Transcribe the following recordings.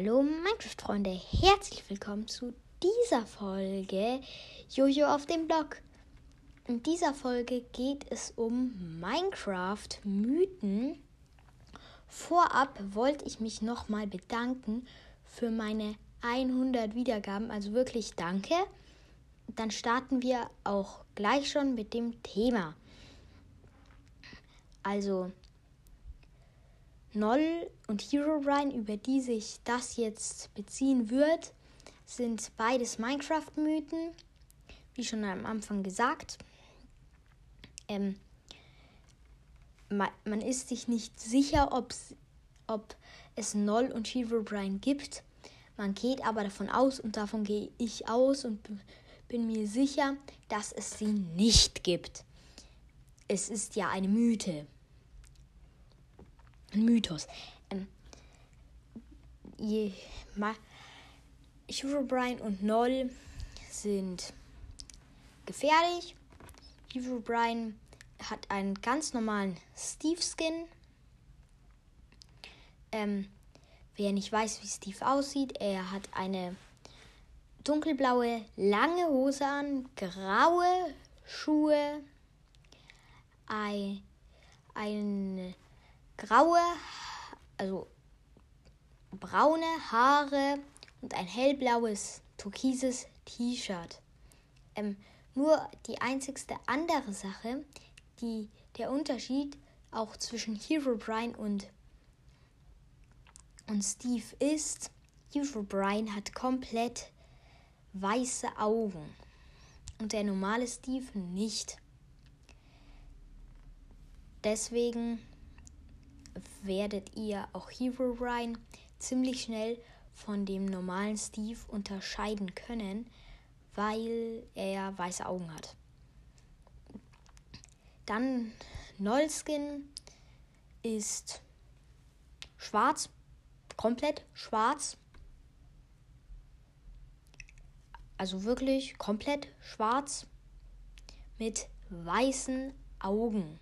Hallo Minecraft-Freunde, herzlich willkommen zu dieser Folge Jojo auf dem Blog. In dieser Folge geht es um Minecraft-Mythen. Vorab wollte ich mich nochmal bedanken für meine 100 Wiedergaben, also wirklich danke. Dann starten wir auch gleich schon mit dem Thema. Also, Noll und Herobrine, über die sich das jetzt beziehen wird, sind beides Minecraft-Mythen, wie schon am Anfang gesagt. Ähm, man ist sich nicht sicher, ob es Noll und Herobrine gibt. Man geht aber davon aus, und davon gehe ich aus und bin mir sicher, dass es sie nicht gibt. Es ist ja eine Mythe ein Mythos. Ähm, je, ma, Herobrine und Noll sind gefährlich. Herobrine hat einen ganz normalen Steve-Skin. Ähm, wer nicht weiß, wie Steve aussieht, er hat eine dunkelblaue, lange Hose an, graue Schuhe, ein, eine graue, also braune Haare und ein hellblaues, türkises T-Shirt. Ähm, nur die einzigste andere Sache, die der Unterschied auch zwischen Herobrine und, und Steve ist, Herobrine hat komplett weiße Augen und der normale Steve nicht. Deswegen werdet ihr auch Hero Ryan ziemlich schnell von dem normalen Steve unterscheiden können, weil er weiße Augen hat. Dann Nullskin ist schwarz, komplett schwarz. Also wirklich komplett schwarz mit weißen Augen.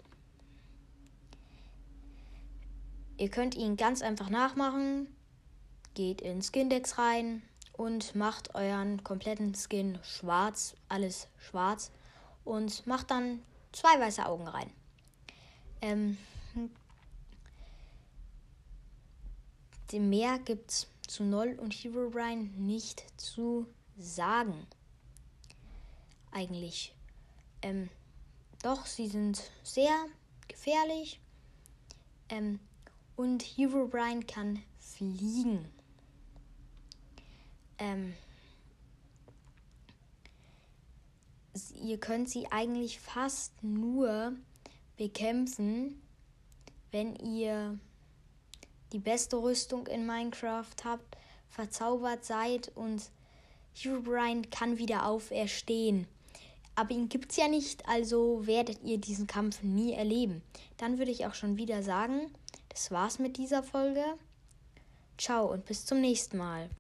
Ihr könnt ihn ganz einfach nachmachen. Geht in Skindex rein und macht euren kompletten Skin schwarz, alles schwarz und macht dann zwei weiße Augen rein. Ähm, mehr gibt's zu Noll und Herobrine nicht zu sagen. Eigentlich. Ähm, doch, sie sind sehr gefährlich. Ähm, und Herobrine kann fliegen. Ähm, ihr könnt sie eigentlich fast nur bekämpfen, wenn ihr die beste Rüstung in Minecraft habt, verzaubert seid und Herobrine kann wieder auferstehen. Aber ihn gibt es ja nicht, also werdet ihr diesen Kampf nie erleben. Dann würde ich auch schon wieder sagen, das war's mit dieser Folge. Ciao und bis zum nächsten Mal.